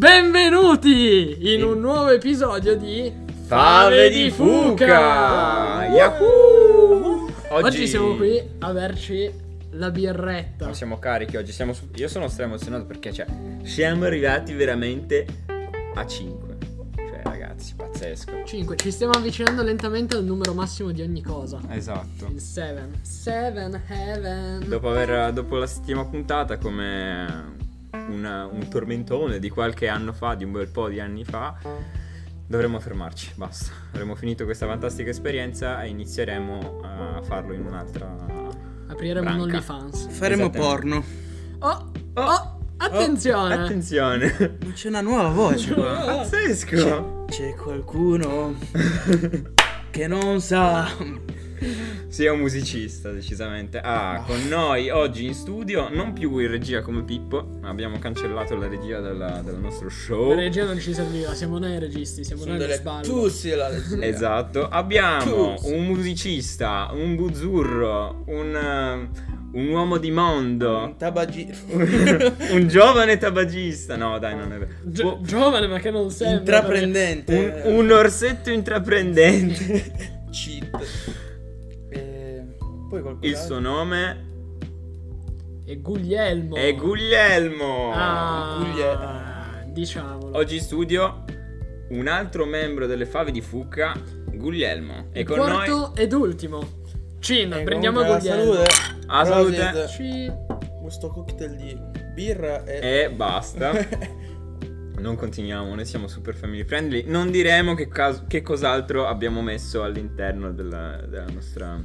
Benvenuti in un nuovo episodio di Fave di Fuca! Yahoo! Oggi, siamo qui a berci la birretta. No, siamo carichi oggi, siamo su- io sono stra emozionato perché cioè, siamo arrivati veramente a 5. Cioè ragazzi, pazzesco. 5. Ci stiamo avvicinando lentamente al numero massimo di ogni cosa. Esatto. Il 7. 7 heaven. Dopo, aver, dopo la settima puntata come una- un tormentone di qualche anno fa, di un bel po' di anni fa, dovremmo fermarci, basta. Avremo finito questa fantastica esperienza e inizieremo a farlo in un'altra... Apriremo un branca. OnlyFans. Faremo porno. Oh, oh, attenzione. Attenzione! Ma c'è una nuova voce qua. Pazzesco! C'è qualcuno che non sa. Sei un musicista, decisamente. Ah, con noi oggi in studio, non più in regia come Pippo, ma abbiamo cancellato la regia della- del nostro show. La regia non ci serviva, siamo noi registi, siamo Sono noi le delle spalle. tussi la leggera. Esatto. Abbiamo Tusi. un musicista, un buzzurro, un, eh, un uomo di mondo, Un tabagi. un giovane tabagista. No, dai, non è vero. Gio- Boh, giovane ma che non sembra. Intraprendente. un, un orsetto intraprendente. Il suo nome E Guglielmo. è Guglielmo. Ah, Guglielmo. Diciamolo. Oggi in studio un altro membro delle fave di Fucca, Guglielmo. E Il con quarto noi ed ultimo. Cin, E prendiamo Guglielmo. salute. Ah, salute. Cin. Questo cocktail di birra e. e basta. Non continuiamo, noi siamo super family friendly. Non diremo che, cas- che cos'altro abbiamo messo all'interno della, della nostra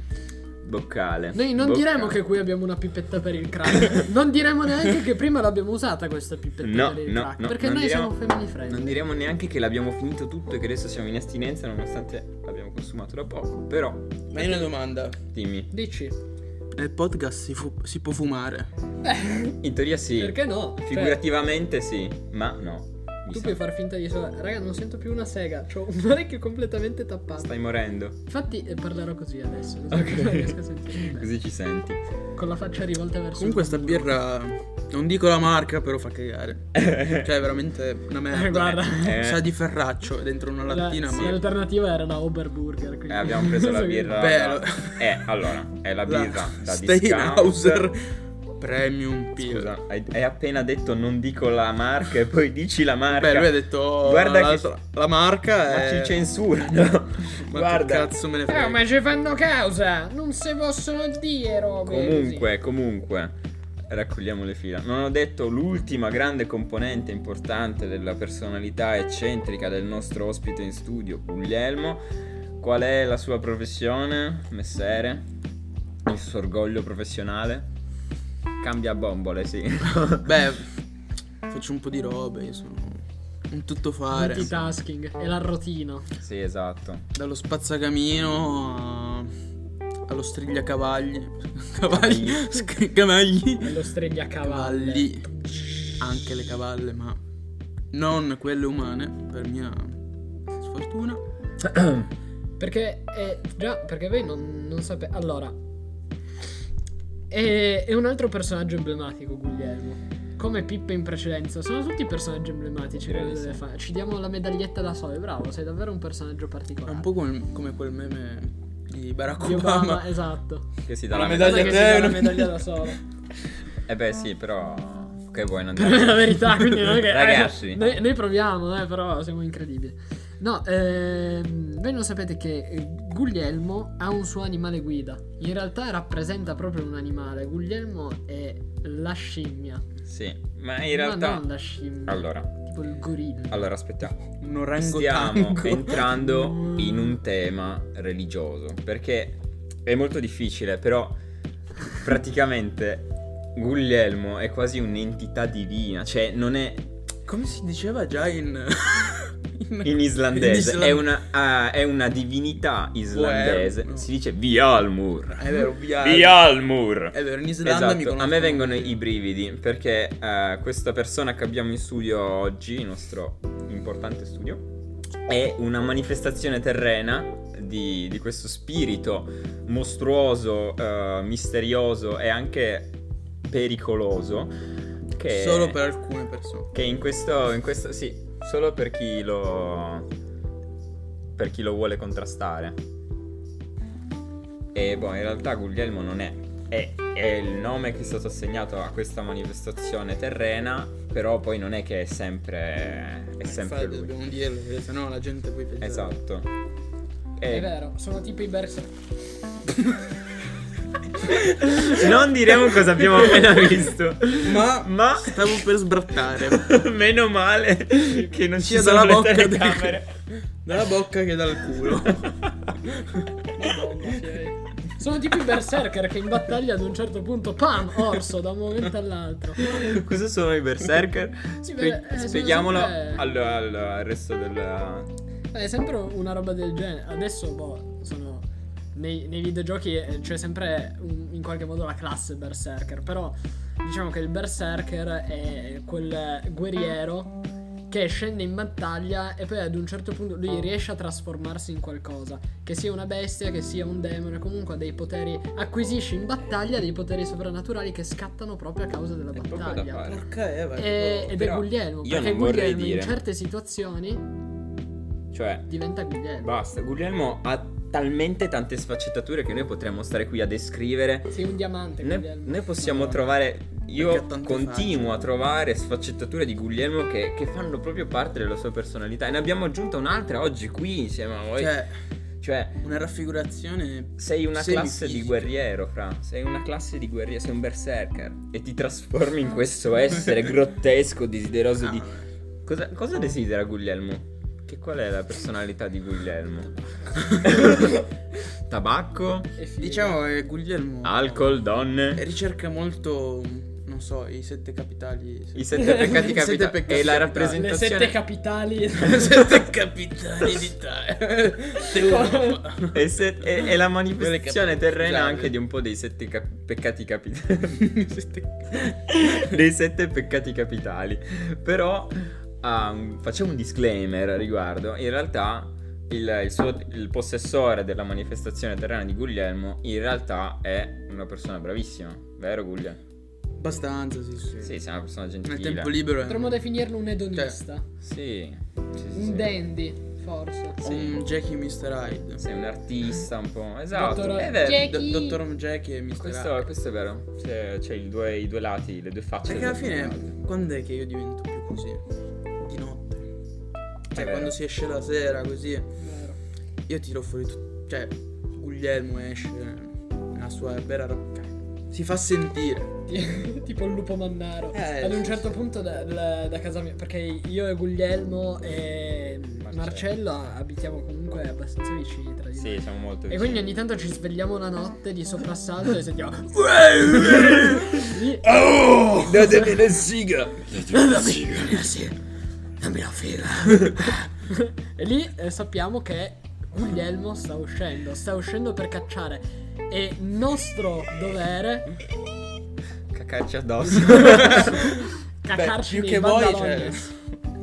boccale. Noi non Boccale. diremo che qui abbiamo una pipetta per il crack. non diremo neanche che prima l'abbiamo usata questa pipetta No, per il no, crack. no, perché noi diremo- siamo family friendly. Non diremo neanche che l'abbiamo finito tutto e che adesso siamo in astinenza nonostante l'abbiamo consumato da poco. Però, Ma io una domanda. dimmi, Dici. Nel podcast si, fu- si può fumare? in teoria sì. Perché no? Cioè, Figurativamente sì, ma no. Mi tu sa- puoi far finta di so. Raga, non sento più una sega. Ho un orecchio completamente tappato. Stai morendo. Infatti eh, parlerò così adesso. Ok. Non riesco a sentirmi bene. Così ci senti. Con la faccia rivolta verso Comunque il sta muro. birra. Non dico la marca, però fa cagare. cioè, è veramente una merda. Guarda. Eh. Sa di ferraccio dentro una La- lattina, sì, ma. l'alternativa era la Oberburger. quindi- Eh, abbiamo preso la birra. Bello. da- Eh, allora, è la birra da Steinhauser discount. Premium Pill. Scusa, hai, hai appena detto non dico la marca e poi dici la marca. Beh, lui ha detto Guarda la, che- la marca Ma è ci censura. no? Ma Guarda. che cazzo me ne frega. Eh, ma ci fanno causa! Non si possono dire robe Comunque, comunque, raccogliamo le fila. Non ho detto l'ultima grande componente importante della personalità eccentrica del nostro ospite in studio, Guglielmo. Qual è la sua professione, messere? Il suo orgoglio professionale? Cambia bombole, sì. Beh, faccio un po' di robe, io sono un tuttofare. Multitasking e l'arrotino. sì, esatto. Dallo spazzacamino a- allo strigliacavalli. Cavalli. Sc- Cavalli. E lo streglia cavalli. Cavalli. Anche le cavalle, ma non quelle umane, per mia sfortuna. Perché è già, perché voi non, non sapete. Allora, è, è un altro personaggio emblematico, Guglielmo. Come Pippo in precedenza, sono tutti personaggi emblematici. Sì. fa- Ci diamo la medaglietta da sole, bravo, sei davvero un personaggio È particolare. un po' come, come quel meme di Barack Di Obama. Obama, esatto. Che si dà Una la medaglia medaglia. La una- medaglia da sole. Eh beh, sì, però. Che vuoi non è la verità, quindi non è che. Ragazzi. eh, noi, noi proviamo, eh, però siamo incredibili. No, ehm, voi non sapete che eh, Guglielmo ha un suo animale guida. In realtà rappresenta proprio un animale. Guglielmo è la scimmia. Sì, ma in realtà. Ma non la scimmia. Allora, Tipo il gorilla. allora aspetta. Un Stiamo orangotango. entrando in un tema religioso perché è molto difficile, però praticamente Guglielmo è quasi un'entità divina, cioè non è Come si diceva già in... in islandese, in è, isla- una, ah, è una divinità islandese, no. si dice Vialmur. È vero, via. Vialmur. È vero, in Islanda mi Esatto, conoscono. a me vengono i brividi perché eh, questa persona che abbiamo in studio oggi, il nostro importante studio, è una manifestazione terrena di, di questo spirito mostruoso, eh, misterioso e anche pericoloso Che, Solo per alcune persone. Che in questo, in questo. Sì, solo per chi lo. Per chi lo vuole contrastare. E boh, in realtà Guglielmo non è. È, è il nome che è stato assegnato a questa manifestazione terrena. Però poi non è che è sempre. È sempre Infatti, lui. dobbiamo dirlo, perché sennò la gente poi pensa. Esatto. È E vero, sono tipo i berserk. non diremo cosa abbiamo appena visto. Ma, Ma stavo per sbrattare. meno male che non ci Sia sono dalla le bocca del- telecamere. Dalla bocca che dal culo. Sono tipo i berserker che in battaglia ad un certo punto, pam, orso da un momento all'altro. Cosa sono i berserker? Spie- eh, spieghiamolo sempre- al, al- al resto del... È sempre una roba del genere. Adesso, boh, sono. Nei, nei videogiochi eh, c'è sempre un- in qualche modo la classe berserker. Però diciamo che il berserker è quel guerriero che scende in battaglia e poi ad un certo punto lui riesce a trasformarsi in qualcosa. Che sia una bestia, che sia un demone, comunque ha dei poteri. Acquisisce in battaglia dei poteri soprannaturali che scattano proprio a causa della È battaglia. Porca Eva. E- ed è Guglielmo. Perché Guglielmo dire- in certe situazioni Cioè, diventa Guglielmo. basta. Guglielmo ha talmente tante sfaccettature che noi potremmo stare qui a descrivere. Sei un diamante, Noi, Guglielmo. noi possiamo Madonna. trovare. Io continuo facce. a trovare sfaccettature di Guglielmo che, che fanno proprio parte della sua personalità. E ne abbiamo aggiunta un'altra oggi qui insieme a voi. Cioè, cioè una raffigurazione. Sei una classe di guerriero, Fra. Sei una classe di guerriero, sei un berserker. E ti trasformi in questo essere grottesco, desideroso di. Ah. Cosa, cosa desidera Guglielmo? Che qual è la personalità di Guglielmo? Tabacco? Diciamo che Guglielmo. Alcol, donne? Ricerca molto. Non so, i sette capitali. I sette peccati capitali. peccati E la capitali. le rappresentazione. sette capitali. sette capitali d'Italia. E, se- e- e la manifestazione terrena anche di un po' dei sette cap- peccati capitali. dei sette peccati capitali. Però um, facciamo un disclaimer a riguardo. In realtà il, il suo- il possessore della manifestazione terrena di Guglielmo in realtà è una persona bravissima, vero Guglielmo? Abbastanza, sì, sì. Sì, sei una persona Nel gentile. tempo libero. Potremmo definirlo un edonista. Sì, sì, sì, sì. un dandy, forse. Sì. Un Jackie Mr. Hyde. Sei un artista un po'. Esatto. Dottor è vero. Jack- Do- Dottor Jackie e Mr. Questo, Hyde. questo è vero. C'è, c'è i, due, i due lati, le due facce. Perché alla fine, quando è che io divento più così? Cioè, vero. quando si esce la sera così, Vero. io tiro fuori tutto. Cioè, Guglielmo esce nella sua vera. cioè, Si fa sentire. Ti- tipo il lupo mannaro. Eh, Ad un certo sì. punto da, da- da casa mia, perché io e Guglielmo e Marcello. Marcello abitiamo comunque abbastanza vicini tra di noi. Sì, siamo molto E vicini. quindi ogni tanto ci svegliamo la notte di soprassalto e sentiamo. Lì- Oh! Datemi le siga! Dammi la figa. e lì eh, sappiamo che Guglielmo sta uscendo, sta uscendo per cacciare. E nostro dovere Caccarci addosso. caccarci più nei che voi, cioè-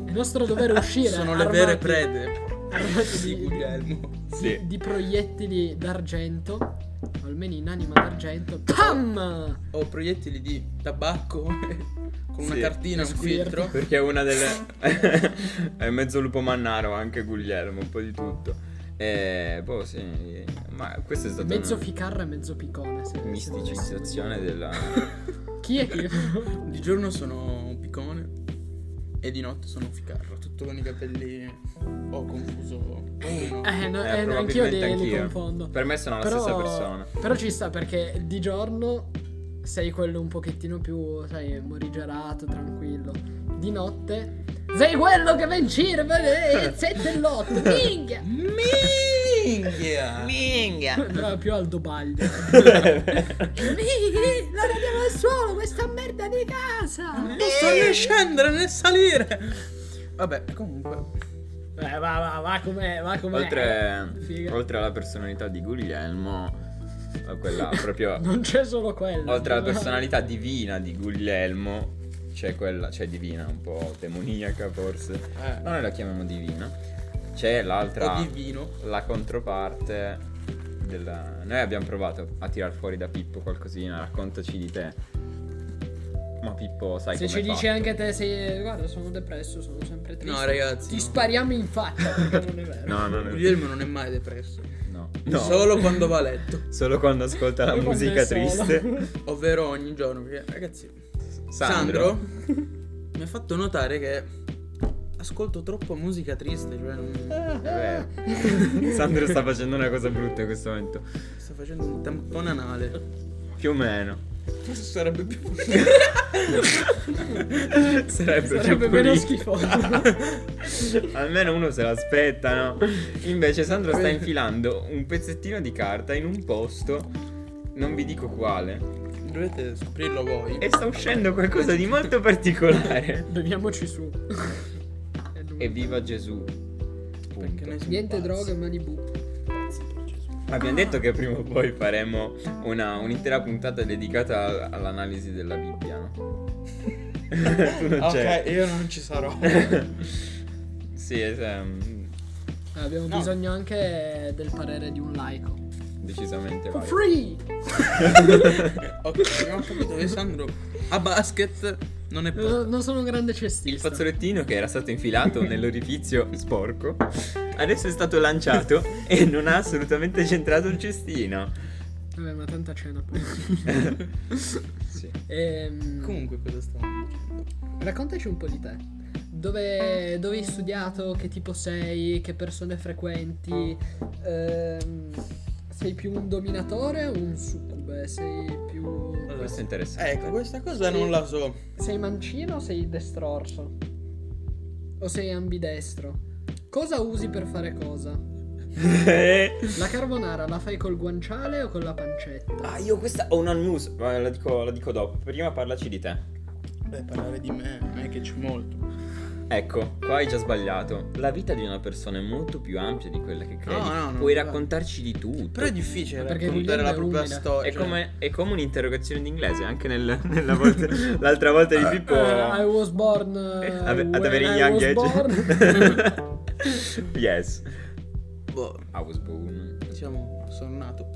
È nostro dovere uscire. Sono le armati- vere prede armati di di, Guglielmo. Sì. di proiettili d'argento, o almeno in anima d'argento. Pam! Ho proiettili di tabacco con una Sì. cartina, un filtro. Perché è una delle. è mezzo lupo mannaro anche Guglielmo, un po' di tutto. E boh, sì. Ma questo è stato. Mezzo una ficarra e mezzo picone. Se, se misticizzazione della. Chi è che. Di giorno sono un piccone e di notte sono un ficarro, tutto con i capelli ho confuso. Eh, no, Eh, eh, anch'io probabilmente li, li anch'io. confondo. Per me sono la Però, stessa persona. però ci sta perché di giorno sei quello un pochettino più, sai, morigerato, tranquillo. Di notte sei quello che va in giro, vede, il 7 e l'8, minchia! Minchia! Minchia! Però più al dobaglio. Minchia, la radiamo al suolo, questa merda di casa! Non posso né scendere né salire! Vabbè, comunque. Eh, va, va, va com'è, va com'è. Oltre, oltre alla personalità di Guglielmo, quella proprio. Non c'è solo quello. oltre alla personalità divina di Guglielmo, c'è quella, c'è divina, un po' demoniaca forse. Eh, Noi la chiamiamo divina. C'è l'altra, o divino. la controparte della... Noi abbiamo provato a tirar fuori da Pippo qualcosina, raccontaci di te. Ma Pippo, sai Se come ci è dici anche te, sei, guarda, sono depresso, sono sempre triste. No, ragazzi, Ti no. spariamo in faccia perché non è vero. No, no, no. Guglielmo non è mai depresso. No. No. Solo quando va a letto. Solo quando ascolta la musica è triste. Ovvero ogni giorno. Perché, ragazzi, Sandro. Sandro mi ha fatto notare che ascolto troppo musica triste. Cioè, non... Vero. Sandro sta facendo una cosa brutta in questo momento. sto facendo un tampone anale. Più o meno. Forse sarebbe più. Sarebbe, Sarebbe più meno schifoso. Almeno uno se l'aspetta, no? Invece Sandro sta infilando un pezzettino di carta in un posto, non vi dico quale, Dovete scoprirlo voi. e sta uscendo qualcosa di molto particolare. Beviamoci su. Evviva Gesù. Perché Punto. noi siamo Niente pazzi. droghe, per Gesù. Abbiamo detto che prima o poi faremo una, un'intera puntata dedicata al- all'analisi della Bibbia, no? tu non Ok, c'è. io non ci sarò. sì, es- Eh, Abbiamo No. bisogno anche del parere di un laico. decisamente For vai. free! ok, abbiamo capito che Sandro a basket non è No, pronto. non sono un grande Il cestista. fazzolettino che era stato infilato nell'orifizio sporco adesso è stato lanciato e non ha assolutamente centrato il cestino. Vabbè, ma tanta cena. Sì. Ehm, Comunque, cosa stavamo dicendo? Raccontaci un po' di te. Dove, dove hai studiato? Che tipo sei? Che persone frequenti? Ehm, sei più un dominatore o un succube? Sei più. Questo è interessante. Ecco, questa cosa non la so. Sei mancino o sei destrorso? O sei ambidestro? Cosa usi per fare cosa? La carbonara la fai col guanciale o con la pancetta? ah, io questa ho una news, ma la dico, la dico dopo. Prima parlaci di te. Beh, parlare di me non è che c'è molto. Ecco, qua hai già sbagliato. La vita di una persona è molto più ampia di quella che credi. no, no, Puoi va. raccontarci di tutto. Però è difficile Perché raccontare la è propria storia. È cioè- come, è come un'interrogazione d'inglese, anche nel- nella volta, l'altra volta di Pippo. Eh, I was born. eh, Ave- ad when avere I young was age. born. yes. Boh, I was born. diciamo, sono nato.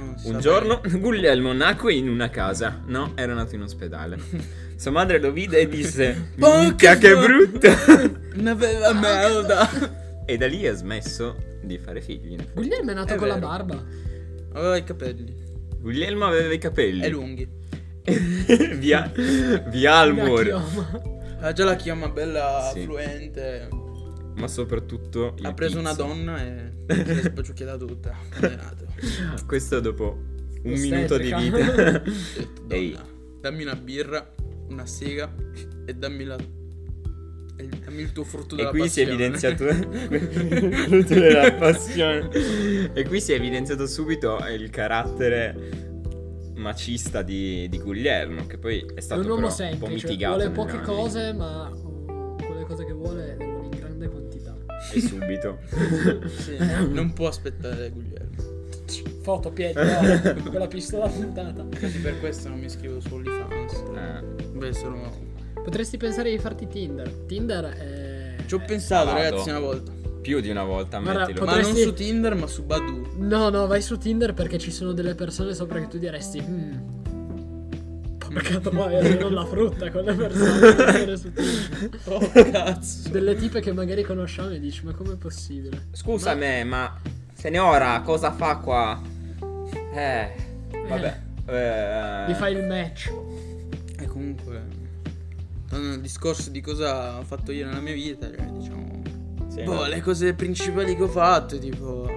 Un sa giorno Guglielmo nacque in una casa. No, era nato in ospedale. Sua madre lo vide e disse: Porca Minchia, che brutto! Ne aveva merda. e da lì ha smesso di fare figli. Guglielmo è nato È con la vero. barba. Aveva i capelli. Guglielmo aveva i capelli. E lunghi. via, via al Una muro. chioma. Ha già la chiama bella Sì. fluente. Ma soprattutto. Ha preso una pizzo. donna e si è sbaciucchiata tutta. Questo dopo un minuto di vita. Ehi. dammi una birra, una sega e dammi la. e dammi il tuo frutto E della qui si è passione. frutto della passione. E qui si è evidenziato subito il carattere macista di, di Guglielmo, che poi è È stato un uomo però un po' semplice. mitigato. Vuole poche anni. cose, ma quelle cose che vuole E subito. Sì, non può aspettare Guglielmo. Foto, piedi, no, con la pistola puntata. Infatti per questo non mi iscrivo su OnlyFans. Eh, Beh, sono. Potresti pensare di farti Tinder. Tinder è. Ci ho pensato, salato. ragazzi, una volta. più di una volta, Guarda, ammettilo. Ma non Potresti- su Tinder, ma su Badu. No, no, vai su Tinder perché ci sono delle persone sopra che tu diresti. Hmm. Porca troia, non la frutta con le persone che sono su. Oh, cazzo. Delle tipe che magari conosciamo e dici, ma com'è possibile? Scusa me, ma Senora, cosa fa qua? Eh, vabbè. Eh, Gli fai il match. E comunque. Al discorso di cosa ho fatto io nella mia vita, cioè, diciamo. sì, Boh, no. le cose principali che ho fatto, tipo.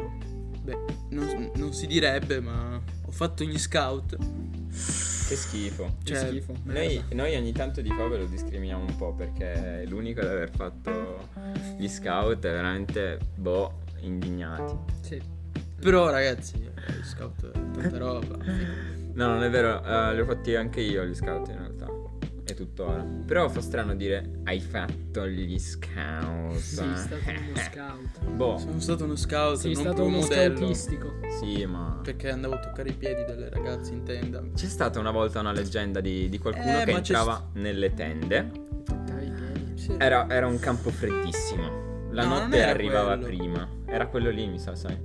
Beh, non, non si direbbe, ma ho fatto gli scout. Che schifo. Che Cioè, schifo. Noi, noi ogni tanto di Fave lo discriminiamo un po' perché è l'unico ad aver fatto gli scout è veramente, boh, indignati. Sì. Però, ragazzi, gli scout è tanta roba. No, non è vero, eh, li ho fatti anche io gli scout in realtà. E tuttora. Però fa strano dire hai fatto gli scout. Sì, è stato uno scout. Boh, Sono stato uno scout, è non stato uno modello. scoutistico. sì, ma. Perché andavo a toccare i piedi delle ragazze in tenda. C'è stata una volta una leggenda di, di qualcuno Eh, che entrava nelle tende. Toccare i piedi. Sì. Era, era un campo freddissimo. La No, notte arrivava quello. prima. Era quello lì, mi sa, sai.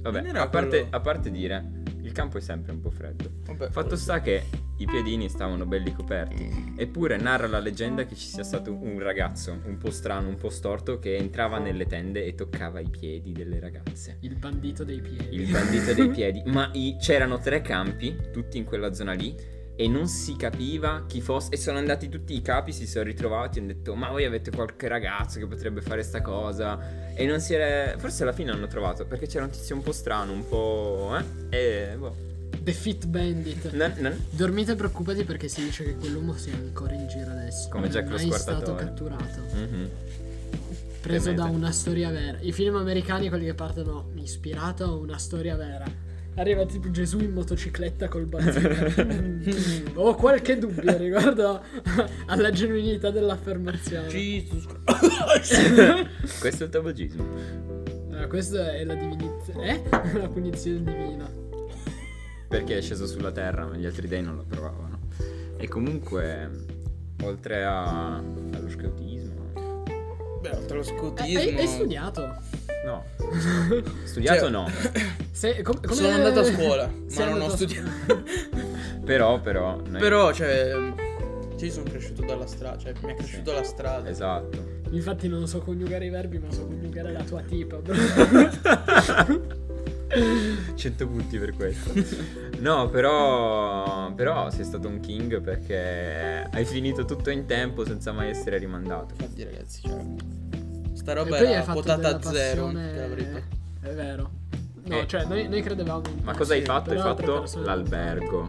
Vabbè, a parte, a parte dire, il campo è sempre un po' freddo. Vabbè, Fatto sta che i piedini stavano belli coperti. Eppure narra la leggenda che ci sia stato un ragazzo un po' strano, un po' storto, che entrava nelle tende e toccava i piedi delle ragazze. Il bandito dei piedi. Il bandito dei piedi. Ma i- c'erano tre campi, tutti in quella zona lì. E non si capiva chi fosse. E sono andati tutti i capi, si sono ritrovati e hanno detto: Ma voi avete qualche ragazzo che potrebbe fare sta cosa? E non si era. Forse alla fine hanno trovato. Perché c'era un tizio un po' strano, un po'. Eh? E. Boh. The Fit Bandit. Non- non- Dormite preoccupati perché si dice che quell'uomo sia ancora in giro adesso. Come è Jack lo mai stato catturato. Mhm. Preso da una storia vera. I film americani, quelli che partono ispirato a una storia vera. Arriva tipo Gesù in motocicletta col. Mm. Ho qualche dubbio riguardo alla genuinità dell'affermazione. Jesus. Questo è il tabagismo. Ah, questa è la divinizione. Eh? La punizione divina. Perché è sceso sulla terra, ma gli altri dei non lo provavano. E comunque, oltre a- allo scoutismo. Beh, oltre allo Eh, scotismo. hai, hai studiato? No. Studiato Cioè, no. Sei- com- come- Sono andato a scuola, ma non ho studiato. Però, però. noi- Però, cioè. Cioè, io sono cresciuto dalla strada, cioè mi è cresciuto la strada. Esatto. Infatti non so coniugare i verbi, ma so coniugare la tua tipa. bro. 100 punti per questo. No, però. Però sei stato un king perché hai finito tutto in tempo senza mai essere rimandato. Infatti, ragazzi, cioè. Sta roba fatto quotata a zero. passione-. È vero. No, Eh. cioè, noi, noi credevamo Ma cosa hai fatto? Hai fatto l'albergo.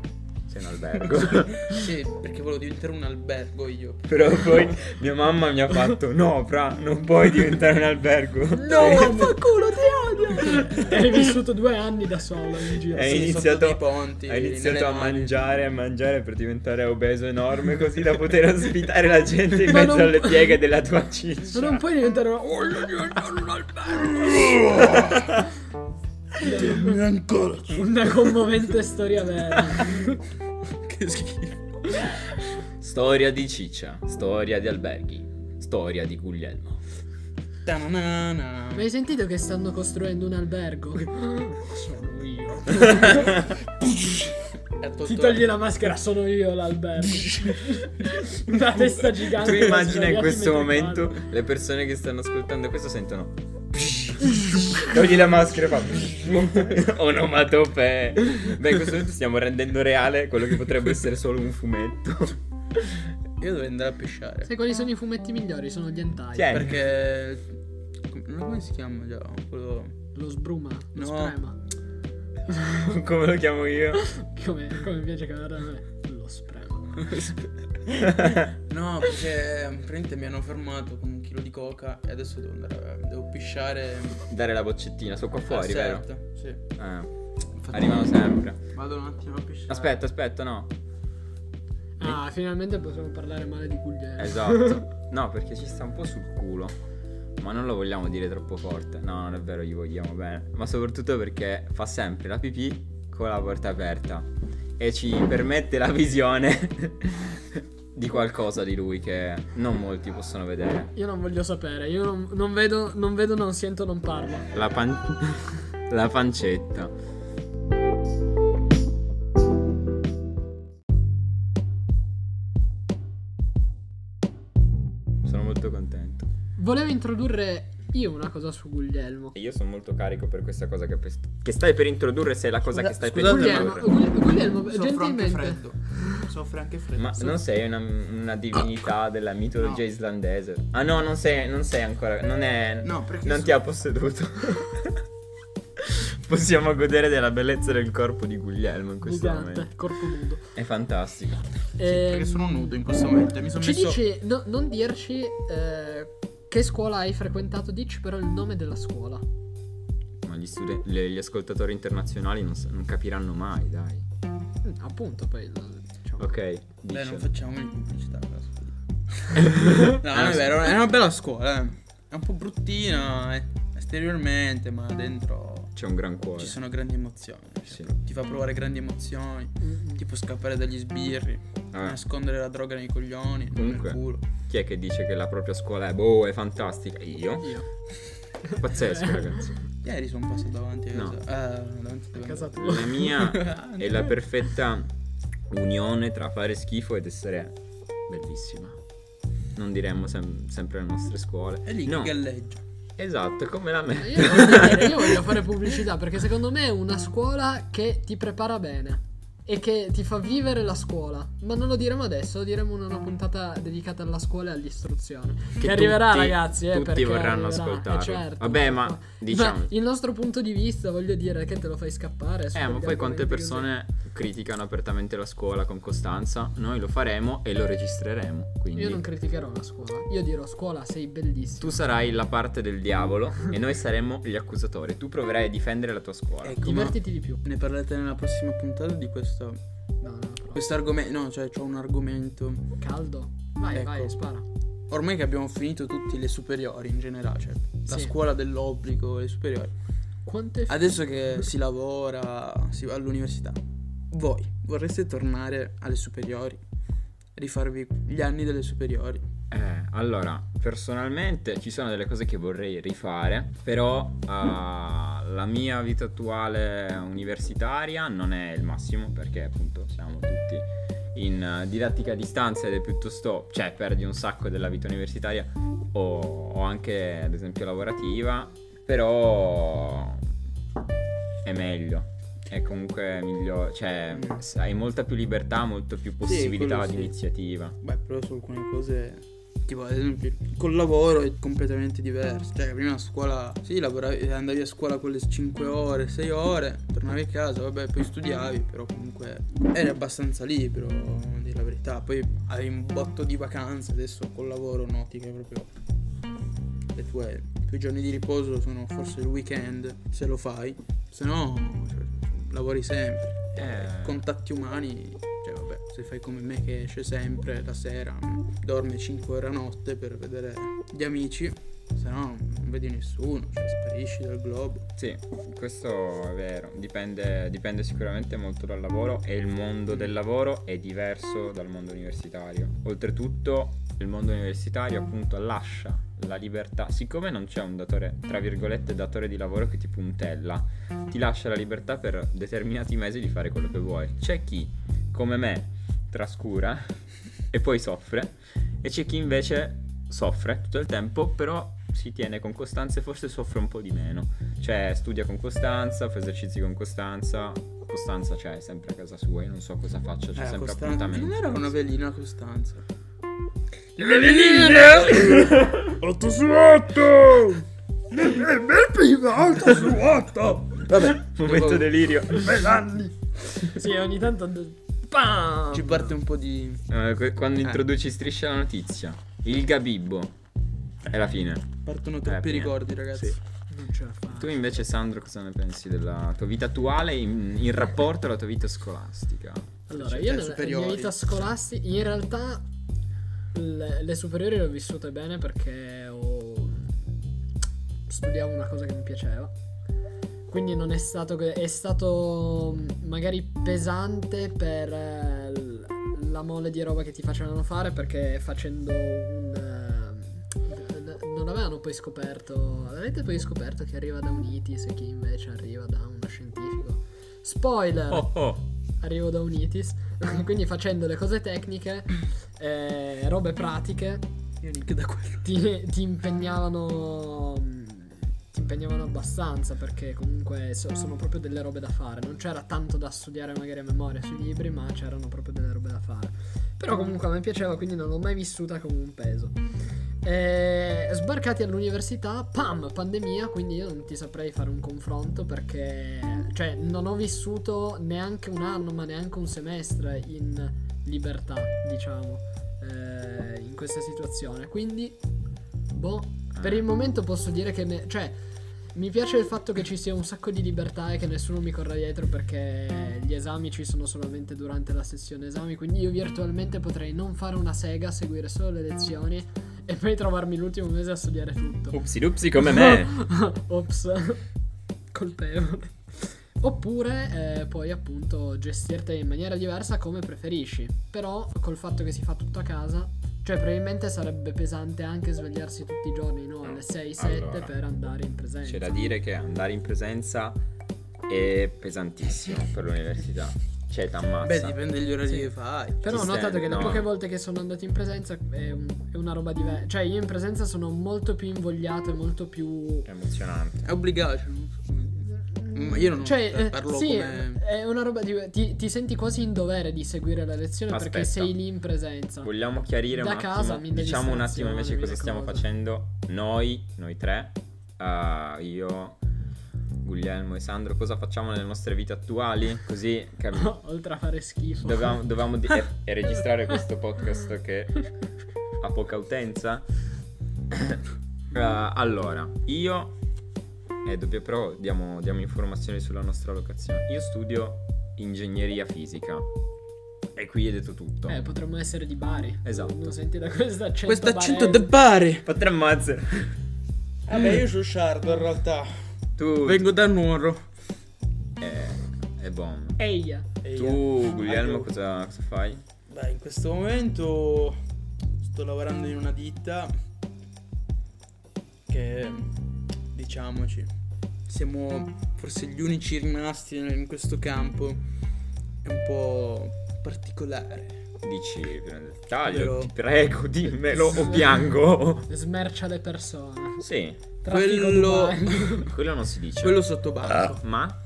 Sei un albergo. Sì, perché volevo diventare un albergo io. Però poi mia mamma mi ha fatto: No, Fra, non puoi diventare un albergo. No, fa culo, ti odio! E hai vissuto due anni da solo in giro. Hai Sì, iniziato, sotto dei ponti, hai iniziato a mangiare, a mangiare per diventare obeso enorme così da poter ospitare la gente in Ma mezzo non- alle pieghe della tua ciccia. Ma non puoi diventare una... Diventare un albergo! Ancora. Una commovente storia vera. che schifo. Storia di ciccia, storia di alberghi, storia di Guglielmo. Ma hai sentito che stanno costruendo un albergo? Sono io. Ti togli la maschera, sono io l'albergo. Una testa gigante. Tu immagina in questo momento le persone che stanno ascoltando questo sentono Togli la maschera e fa Onomatope Beh in questo momento stiamo rendendo reale quello che potrebbe essere solo un fumetto Io dovrei andare a pesciare. Sai quali sono i fumetti migliori? Sono gli hentai. Tieni. Perché. come- Come si chiama già? Quello. Lo sbruma, lo No. sprema. Come lo chiamo io? Come, come piace chiamare a me? Lo sprema. No, perché praticamente mi hanno fermato con un chilo di coca e adesso devo andare. Devo pisciare. Dare la boccettina, sto qua fuori, Ah, vero? certo, Sì. Eh, Infatti- arrivano sempre Vado un attimo a pisciare. Aspetta, aspetta, no Ah, finalmente possiamo parlare male di Guglielmo. Esatto No, perché ci sta un po' sul culo Ma non lo vogliamo dire troppo forte No, non è vero, gli vogliamo bene Ma soprattutto perché fa sempre la pipì con la porta aperta E ci permette la visione di qualcosa di lui che non molti possono vedere Io non voglio sapere. Io non, non vedo, non vedo, non sento, non parlo. La, pan- la pancetta Sono molto contento Volevo introdurre io una cosa su Guglielmo. Io sono molto carico per questa cosa che, che stai per introdurre, se è la cosa Scusa- che stai scusate, per Guglielmo, introdurre. Gugli- Guglielmo, Soffro anche gentilmente. freddo. Soffre anche freddo. Ma non sei una, una divinità della mitologia No. islandese? Ah no, non sei, non sei ancora, non è... No, perché Non so- ti ha posseduto. Possiamo godere della bellezza del corpo di Guglielmo in questo Gigante, momento. corpo nudo. È fantastico. Ehm, Perché sono nudo in questo momento. Mi sono Ci messo. dici, no- non dirci eh, che scuola hai frequentato, dici però il nome della scuola. Ma gli, studen- le- gli ascoltatori internazionali non, s- non capiranno mai, dai. Mm, appunto, poi lo diciamo. Ok, Beh, non facciamo pubblicità. però, scusi. no, non è vero, è una bella scuola. eh. È un po' bruttina eh, esteriormente, ma dentro C'è un gran cuore. ci sono grandi emozioni. Sì. Ti fa provare grandi emozioni. Mm, Ti può scappare dagli sbirri. Ah. Nascondere la droga nei coglioni. Comunque. Nel culo. Chi è che dice che la propria scuola è boh, è fantastica? Io? Io. Pazzesco, ragazzi. Ieri sono passato davanti a No. casa. Ah, davanti a casa tua. La mia è la perfetta unione tra fare schifo ed essere bellissima. Non diremmo sem- sempre alle nostre scuole. È lì no. che galleggia. Esatto, come la me. Io voglio, dire, io voglio fare pubblicità perché secondo me è una scuola che ti prepara bene e che ti fa vivere la scuola. Ma non lo diremo adesso, lo diremo in una puntata dedicata alla scuola e all'istruzione. Che, arriverà, tutti- ragazzi. Eh, tutti vorranno arriverà, ascoltarlo. eh, certo. Vabbè, ma diciamo- il nostro punto di vista, voglio dire, che te lo fai scappare. Eh, ma poi quante persone criticano apertamente la scuola con costanza? Noi lo faremo e lo registreremo. così. Quindi Io non criticherò la scuola. Io dirò scuola, sei bellissima. tu sarai la parte del diavolo e noi saremo gli accusatori. Tu proverai a difendere la tua scuola. Ecco, ma Divertiti di più. ne parlerete nella prossima puntata di questo No, no, però. questo argomento. No, cioè c'ho un argomento. Caldo. Vai, Ecco. vai, spara. Ormai che abbiamo finito tutte le superiori in generale, cioè la Sì. scuola dell'obbligo, le superiori. Quante Adesso che si lavora, si va all'università, voi vorreste tornare alle superiori? Rifarvi gli anni delle superiori? Eh, allora, personalmente ci sono delle cose che vorrei rifare, però ah, la mia vita attuale universitaria non è il massimo perché appunto siamo tutti in didattica a distanza ed è piuttosto, cioè perdi un sacco della vita universitaria o, o anche ad esempio lavorativa, però è meglio. È comunque migliore, cioè Mm. hai molta più libertà, molto più possibilità quello di sì. iniziativa. Beh, però su alcune cose, tipo ad esempio, col lavoro è completamente diverso. Cioè, prima a scuola, sì, lavoravi, andavi a scuola quelle 5 ore, 6 ore, tornavi a casa, vabbè, poi studiavi, però comunque eri abbastanza libero, a dire la verità. Poi avevi un botto di vacanze, adesso col lavoro noti che proprio le tue, i tuoi giorni di riposo sono forse il weekend, se lo fai, se no cioè, lavori sempre. Eh. Contatti umani, se fai come me che esce sempre la sera, dorme 5 ore a notte per vedere gli amici, se no non vedi nessuno, cioè sparisci dal globo. Sì, questo è vero, dipende, dipende sicuramente molto dal lavoro e il mondo del lavoro è diverso dal mondo universitario. Oltretutto il mondo universitario appunto lascia la libertà, siccome non c'è un datore, tra virgolette, datore di lavoro che ti puntella, ti lascia la libertà per determinati mesi di fare quello che vuoi. C'è chi, come me, trascura e poi soffre e c'è chi invece soffre tutto il tempo, però si tiene con costanza e forse soffre un po' di meno. Cioè, studia con costanza, fa esercizi con costanza. Costanza c'è sempre a casa sua, io non so cosa faccia, c'è Eh, sempre Costanza- appuntamenti. Non era una velina Costanza. Le veline! 8 su 8! Bel prima, 8 su 8! Vabbè, Momento delirio. Bell'anni. Sì, ogni tanto. Pam! Ci parte un po' di... Eh, quando introduci striscia la notizia, il Gabibbo. È la fine. Partono Eh, troppi fine. ricordi, ragazzi. Sì. Non ce la fa. Tu invece, Sandro, cosa ne pensi della tua vita attuale in, in rapporto alla tua vita scolastica? Allora, Cioè, io nella superiori. mia vita scolastica, in realtà le, le superiori le ho vissute bene perché ho studiavo una cosa che mi piaceva. Quindi non è stato che è stato mm, magari pesante per eh, la mole di roba che ti facevano fare perché facendo un eh, non avevano poi scoperto, avete poi scoperto che arriva da un ITIS e chi invece arriva da uno scientifico. Spoiler! Oh, oh. arrivo da un ITIS, quindi facendo le cose tecniche, eh, robe pratiche, Io neanche da quello. ti, ti impegnavano ti impegnavano abbastanza perché comunque so- sono proprio delle robe da fare. Non c'era tanto da studiare magari a memoria sui libri ma c'erano proprio delle robe da fare. Però comunque a me piaceva quindi non l'ho mai vissuta come un peso. E sbarcati all'università pam pandemia quindi io non ti saprei fare un confronto perché cioè non ho vissuto neanche un anno ma neanche un semestre in libertà diciamo eh, in questa situazione. Quindi boh per il momento posso dire che ne- cioè mi piace il fatto che ci sia un sacco di libertà e che nessuno mi corra dietro perché gli esami ci sono solamente durante la sessione esami, quindi io virtualmente potrei non fare una sega, seguire solo le lezioni e poi trovarmi l'ultimo mese a studiare tutto. Upsi dupsi come me. Ops, colpevole. Oppure eh, poi appunto gestirte in maniera diversa come preferisci. Però col fatto che si fa tutto a casa, cioè probabilmente sarebbe pesante anche svegliarsi tutti i giorni, no? Alle 6-7 Allora, per andare in presenza. C'è da dire che andare in presenza è pesantissimo per l'università. Cioè, t'ammazza. Beh, dipende dagli orari Sì. che fai. Però ho Ci notato stai- che le no. poche volte che sono andato in presenza è, un- è una roba diversa. Cioè, io in presenza sono molto più invogliato e molto più. Emozionante. È obbligato. Ma io non Cioè, eh, parlo sì, come... è una roba di. Ti, ti senti quasi in dovere di seguire la lezione perché Aspetta. sei lì in presenza. Vogliamo chiarire Da un casa, attimo. Diciamo un attimo invece cosa stiamo facendo noi, noi tre, eh, io, Guglielmo e Sandro, cosa facciamo nelle nostre vite attuali? Così capiamo. Oltre a fare schifo. Dovevamo, dovevamo di- e, e registrare questo podcast che ha poca utenza. Eh, allora, io e doppio però diamo, diamo informazioni sulla nostra locazione. Io studio ingegneria fisica. E qui hai detto tutto. Eh, potremmo essere di Bari. Esatto. Non senti da questo accento. Questo accento de Bari. Potremmo essere. Vabbè, io sono sciardo in realtà. Tu. Vengo da Nuoro. Eh, è buono. Eia. Tu, Guglielmo, cosa, cosa fai? Beh, in questo momento sto lavorando in una ditta che, diciamoci, siamo forse gli unici rimasti in questo campo. È un po' particolare. Dici dettaglio, Ovvero- ti prego, dimmelo o piango. Smercia le persone. Sì, Traffico Quello- quello non si dice. Quello sotto banco. Ma?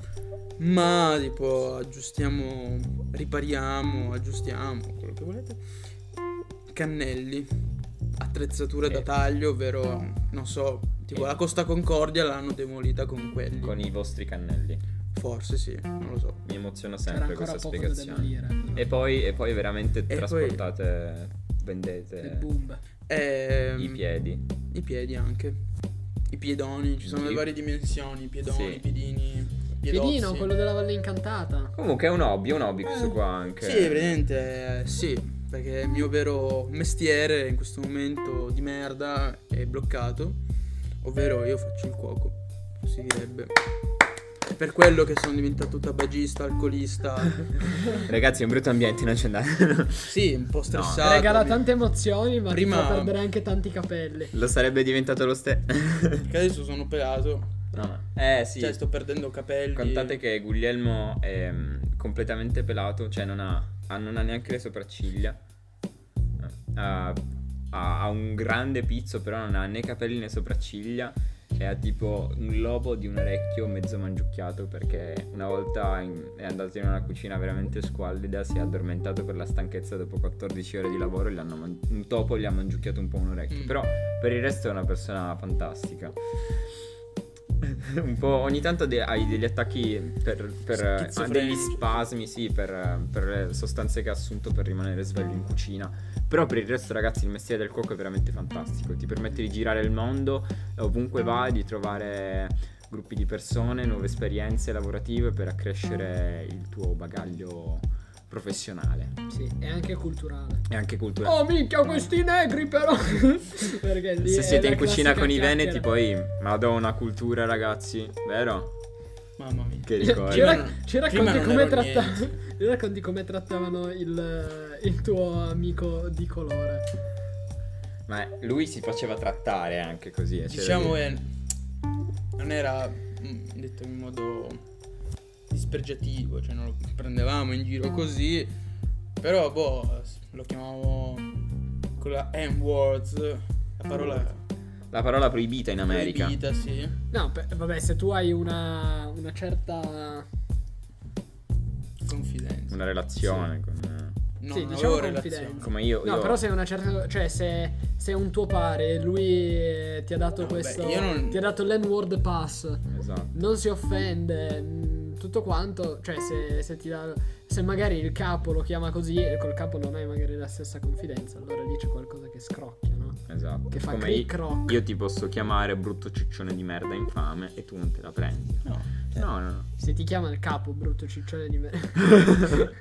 Ma tipo aggiustiamo, ripariamo, aggiustiamo, quello che volete. Cannelli, attrezzature da Eh. taglio, ovvero, non so, tipo Eh. la Costa Concordia l'hanno demolita con quelli. Con i vostri cannelli. Forse sì, non lo so. Mi emoziona sempre questa poco da spiegazione. demolire. E poi, e poi veramente poi- trasportate, Il vendete boom. Ehm, i piedi. I piedi anche. I piedoni, ci sono Sì. le varie dimensioni, piedoni, Sì. piedini, piedozzi. Piedino, quello della Valle Incantata. Comunque è un hobby, è un hobby questo qua anche. Sì, evidentemente eh, sì, perché il mio vero mestiere in questo momento di merda è bloccato, ovvero io faccio il cuoco, si direbbe. È per quello che sono diventato tabagista, alcolista. Ragazzi, è un brutto ambiente, non c'è andare. Sì, un po' stressato. Regala mi- tante emozioni, ma Prima- ti fa perdere anche tanti capelli. Lo sarebbe diventato lo stesso. Perché adesso sono pelato, no. Eh sì. cioè sto perdendo capelli. Contate che Guglielmo è mm, completamente pelato, cioè non ha, non ha neanche le sopracciglia. Ha, ha- ha un grande pizzo, però non ha né capelli né sopracciglia. E ha tipo un lobo di un orecchio mezzo mangiucchiato perché una volta in- è andato in una cucina veramente squallida, si è addormentato per la stanchezza dopo 14 ore di lavoro e man- un topo gli ha mangiucchiato un po' un orecchio. Mm. Però per il resto è una persona fantastica. un po' ogni tanto de- hai degli attacchi per, per ha degli spasmi, sì, per, per le sostanze che ha assunto per rimanere sveglio in cucina. Però per il resto, ragazzi, il mestiere del cuoco è veramente fantastico. Ti permette di girare il mondo ovunque vai, di trovare gruppi di persone, nuove esperienze lavorative per accrescere il tuo bagaglio professionale Sì, e anche culturale. e anche culturale. Oh, minchia, questi negri però. Perché lì Se è siete in cucina con i veneti, poi madonna cultura, ragazzi, vero? Mamma mia. Che ricordi? Ci racconti come trattavano ci racconti come trattavano il, il tuo amico di colore. Ma lui si faceva trattare anche così. eh, Diciamo che non era mm, detto in modo dispregiativo, cioè non lo prendevamo in giro così, però boh, lo chiamavamo con la M-words, la parola La parola proibita in America. proibita, sì. No, beh, vabbè, se tu hai una, una certa... Confidenza. Una relazione con... eh, No, Sì, non diciamo confidenza. relazione. Come io... No, io- però se una certa... Cioè, se, se è un tuo pare, lui eh, ti ha dato No, questo... io non- Ti ha dato l'N-word pass. Esatto. non si offende, tutto quanto, cioè se, se ti dà, se magari il capo lo chiama così e col capo non hai magari la stessa confidenza, allora lì c'è qualcosa che scrocchia, no? Esatto. Che fa Come cric io, croc. io ti posso chiamare brutto ciccione di merda infame e tu non te la prendi. No, No, no, no. Se ti chiama il capo, brutto ciccione di me.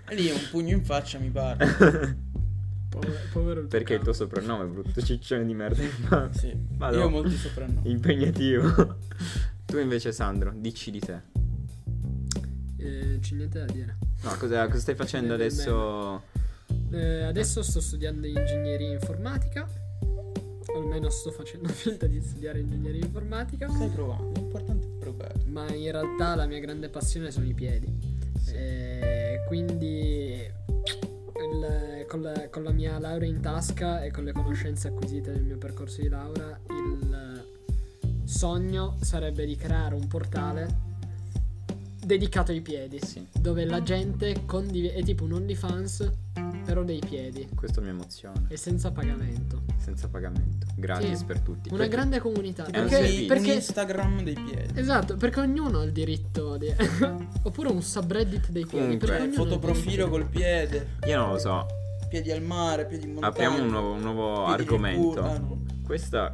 E lì un pugno in faccia mi pare. povero, povero il Perché il tuo soprannome è brutto ciccione di merda infame. Sì. Madò. Io ho molti soprannomi. Impegnativo. tu invece Sandro, dici di te. Eh, c'è niente da dire. No, cosa, cosa stai facendo adesso? Eh, adesso sto studiando ingegneria informatica. Almeno sto facendo finta di studiare ingegneria informatica. Stai provando, l'importante è provare. Ma in realtà la mia grande passione sono i piedi. E E quindi il- con, la, con la mia laurea in tasca e con le conoscenze acquisite nel mio percorso di laurea, il sogno sarebbe di creare un portale dedicato ai piedi. Sì. Dove la gente condivide. È tipo un OnlyFans, però dei piedi. Questo mi emoziona. E senza pagamento. Senza pagamento. Gratis Sì. per tutti. Una Perché- grande comunità. Perché, un perché Instagram dei piedi. Esatto, perché ognuno ha il diritto di... Oppure un subreddit dei piedi. Comunque, fotoprofilo col piede, Io non lo so. piedi al mare, piedi in montagna. Apriamo un nuovo, un nuovo argomento. culo. No. Questo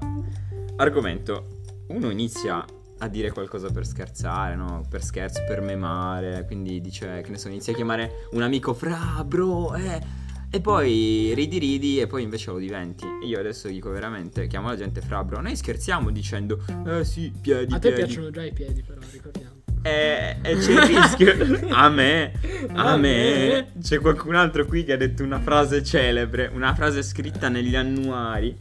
argomento, uno inizia a dire qualcosa per scherzare, no? Per scherzo, per memare. Quindi dice, che ne so, inizia a chiamare un amico fra, bro, eh. E poi ridi ridi e poi invece lo diventi. E io adesso dico veramente, chiamo la gente fra, bro. Noi scherziamo dicendo, eh sì, piedi, A te piedi. piacciono già i piedi, però, ricordiamo. E, e c'è il rischio. A me, a A me. me. C'è qualcun altro qui che ha detto una frase celebre, una frase scritta negli annuari.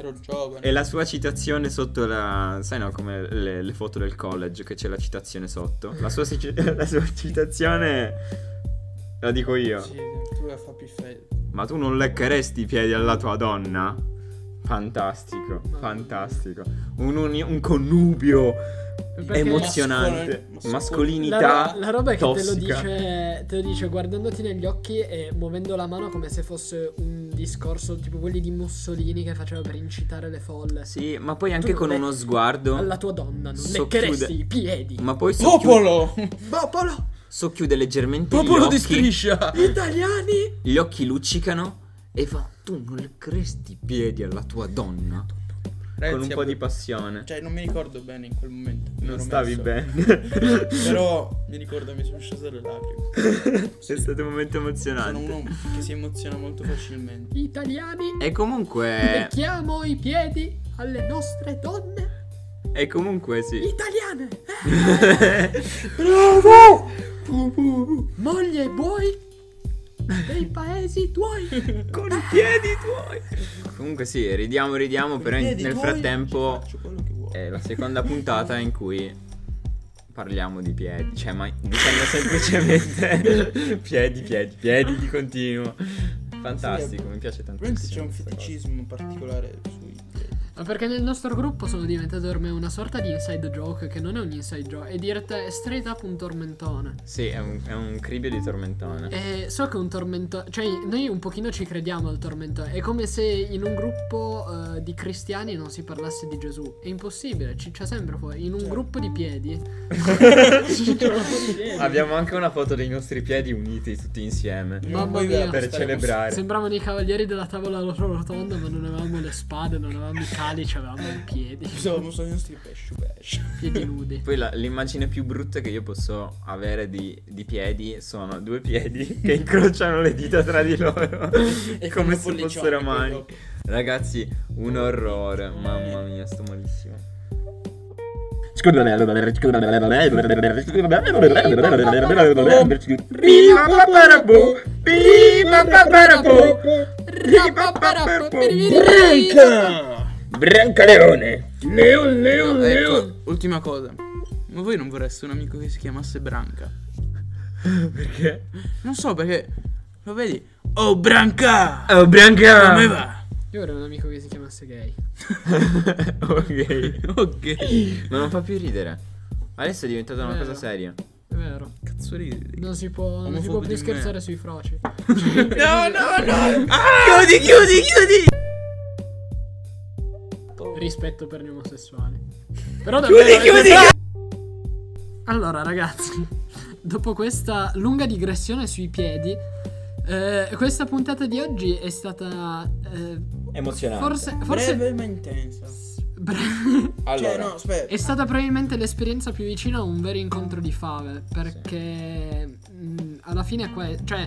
Ero giovane. E la sua citazione sotto la. Sai, no, come le, le foto del college che c'è la citazione sotto. La sua, la sua citazione. La dico io. Sì, tu vai a fare più fede. Ma tu non leccheresti i piedi alla tua donna? Fantastico, Mamma fantastico. Un, uni- un connubio Perché emozionante. Mascolo- Mascolinità. La, la roba è che te lo, tossica. dice, te lo dice guardandoti negli occhi e muovendo la mano come se fosse un discorso tipo quelli di Mussolini che faceva per incitare le folle. Sì, ma poi anche Tu con uno sguardo. Alla tua donna non Socchiude- leccheresti i piedi. Ma poi socchiude, Popolo! Popolo! socchiude leggermente Popolo gli di occhi. striscia! Italiani! Gli occhi luccicano e fa: Tu non leccheresti i piedi alla tua donna? Con un po' di passione. Cioè, non mi ricordo bene in quel momento. non stavi messo. bene. Però mi ricordo mi sono scese le lacrime. È stato un momento Sono emozionante. uno che si emoziona molto facilmente. Italiani! E comunque. Lecchiamo i piedi alle nostre donne E comunque sì. italiane! Bravo! Moglie e buoi dei paesi tuoi! Con i piedi tuoi. Comunque sì, ridiamo, ridiamo, però in- nel frattempo è la seconda puntata in cui parliamo di piedi, cioè ma dicendo semplicemente piedi, piedi, piedi di continuo. Fantastico, mi piace Probabilmente c'è tantissimo. un feticismo particolare piedi. Ma perché nel nostro gruppo sono diventate ormai una sorta di inside joke che non è un inside joke, è dirette straight up un tormentone. Sì, è un, è un cribio di tormentone. E so che un tormentone, cioè noi un pochino ci crediamo al tormentone, è come se in un gruppo eh, di cristiani non si parlasse di Gesù, è impossibile, ciccia sempre fuori, in un Certo. gruppo di piedi. Abbiamo anche una foto dei nostri piedi uniti tutti insieme. Mamma mia. Per celebrare. Sembravano i cavalieri della tavola rotonda, ma non avevamo le spade, non avevamo i calici, avevamo i piedi. così. Stavamo solo i nostri pesci pesci. Piedi nudi. Poi la- l'immagine più brutta che io posso avere di, di piedi sono due piedi che incrociano le dita tra di loro E come se fossero mani. Ragazzi, un orrore, mamma mia, sto malissimo. Branca! Brancaleone! Leon, leon, Ecco, ultima cosa. Ma voi non vorreste un amico che si chiamasse Branca? Perché? Non so perché. Lo vedi? Oh Branca! Oh, Branca! Come va? Io avrei un amico che si chiamasse gay. ok. Ok. Ma non fa più ridere. Adesso è diventata una cosa seria. È vero. Cazzo ridi? Non si può, non si può più di me. scherzare sui froci. No, no, no! Chiudi, chiudi, chiudi! Rispetto per gli omosessuali. Però davvero. chiudi, Allora, ragazzi, dopo questa lunga digressione sui piedi, eh, questa puntata di oggi è stata. eh, Emozionante. forse. forse Breve ma intensa. bre- Allora, Cioè, no, aspetta. È stata probabilmente l'esperienza più vicina a un vero incontro di fave. Perché mh, alla fine, que- cioè,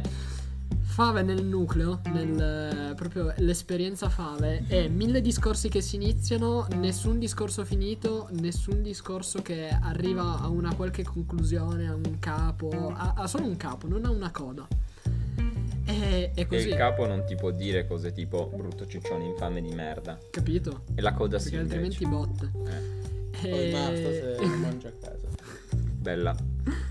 fave nel nucleo, nel, proprio l'esperienza fave, è mille discorsi che si iniziano, nessun discorso finito, nessun discorso che arriva a una qualche conclusione, a un capo, ha, solo un capo, non ha una coda. E, è E così, il capo non ti può dire cose tipo brutto ciccione infame di merda. capito? E la coda sì. Perché altrimenti invece. botte. Eh, Poi basta E... se lo mangi a casa. bella.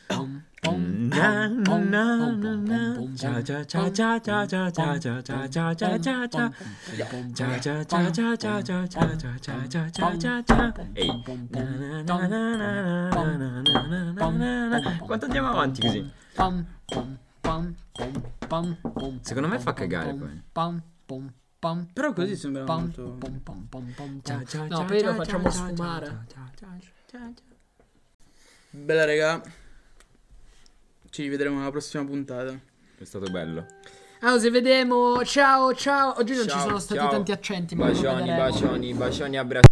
Quanto andiamo avanti così? Secondo me fa cagare poi. Però così sembra molto... No, poi lo facciamo sfumare. Bella raga. Ci rivedremo alla prossima puntata. È stato bello. Allora, ci vediamo. Ciao, ciao. Oggi non ci sono stati ciao. tanti accenti, ma Bacioni, bacioni, bacioni, abbracci.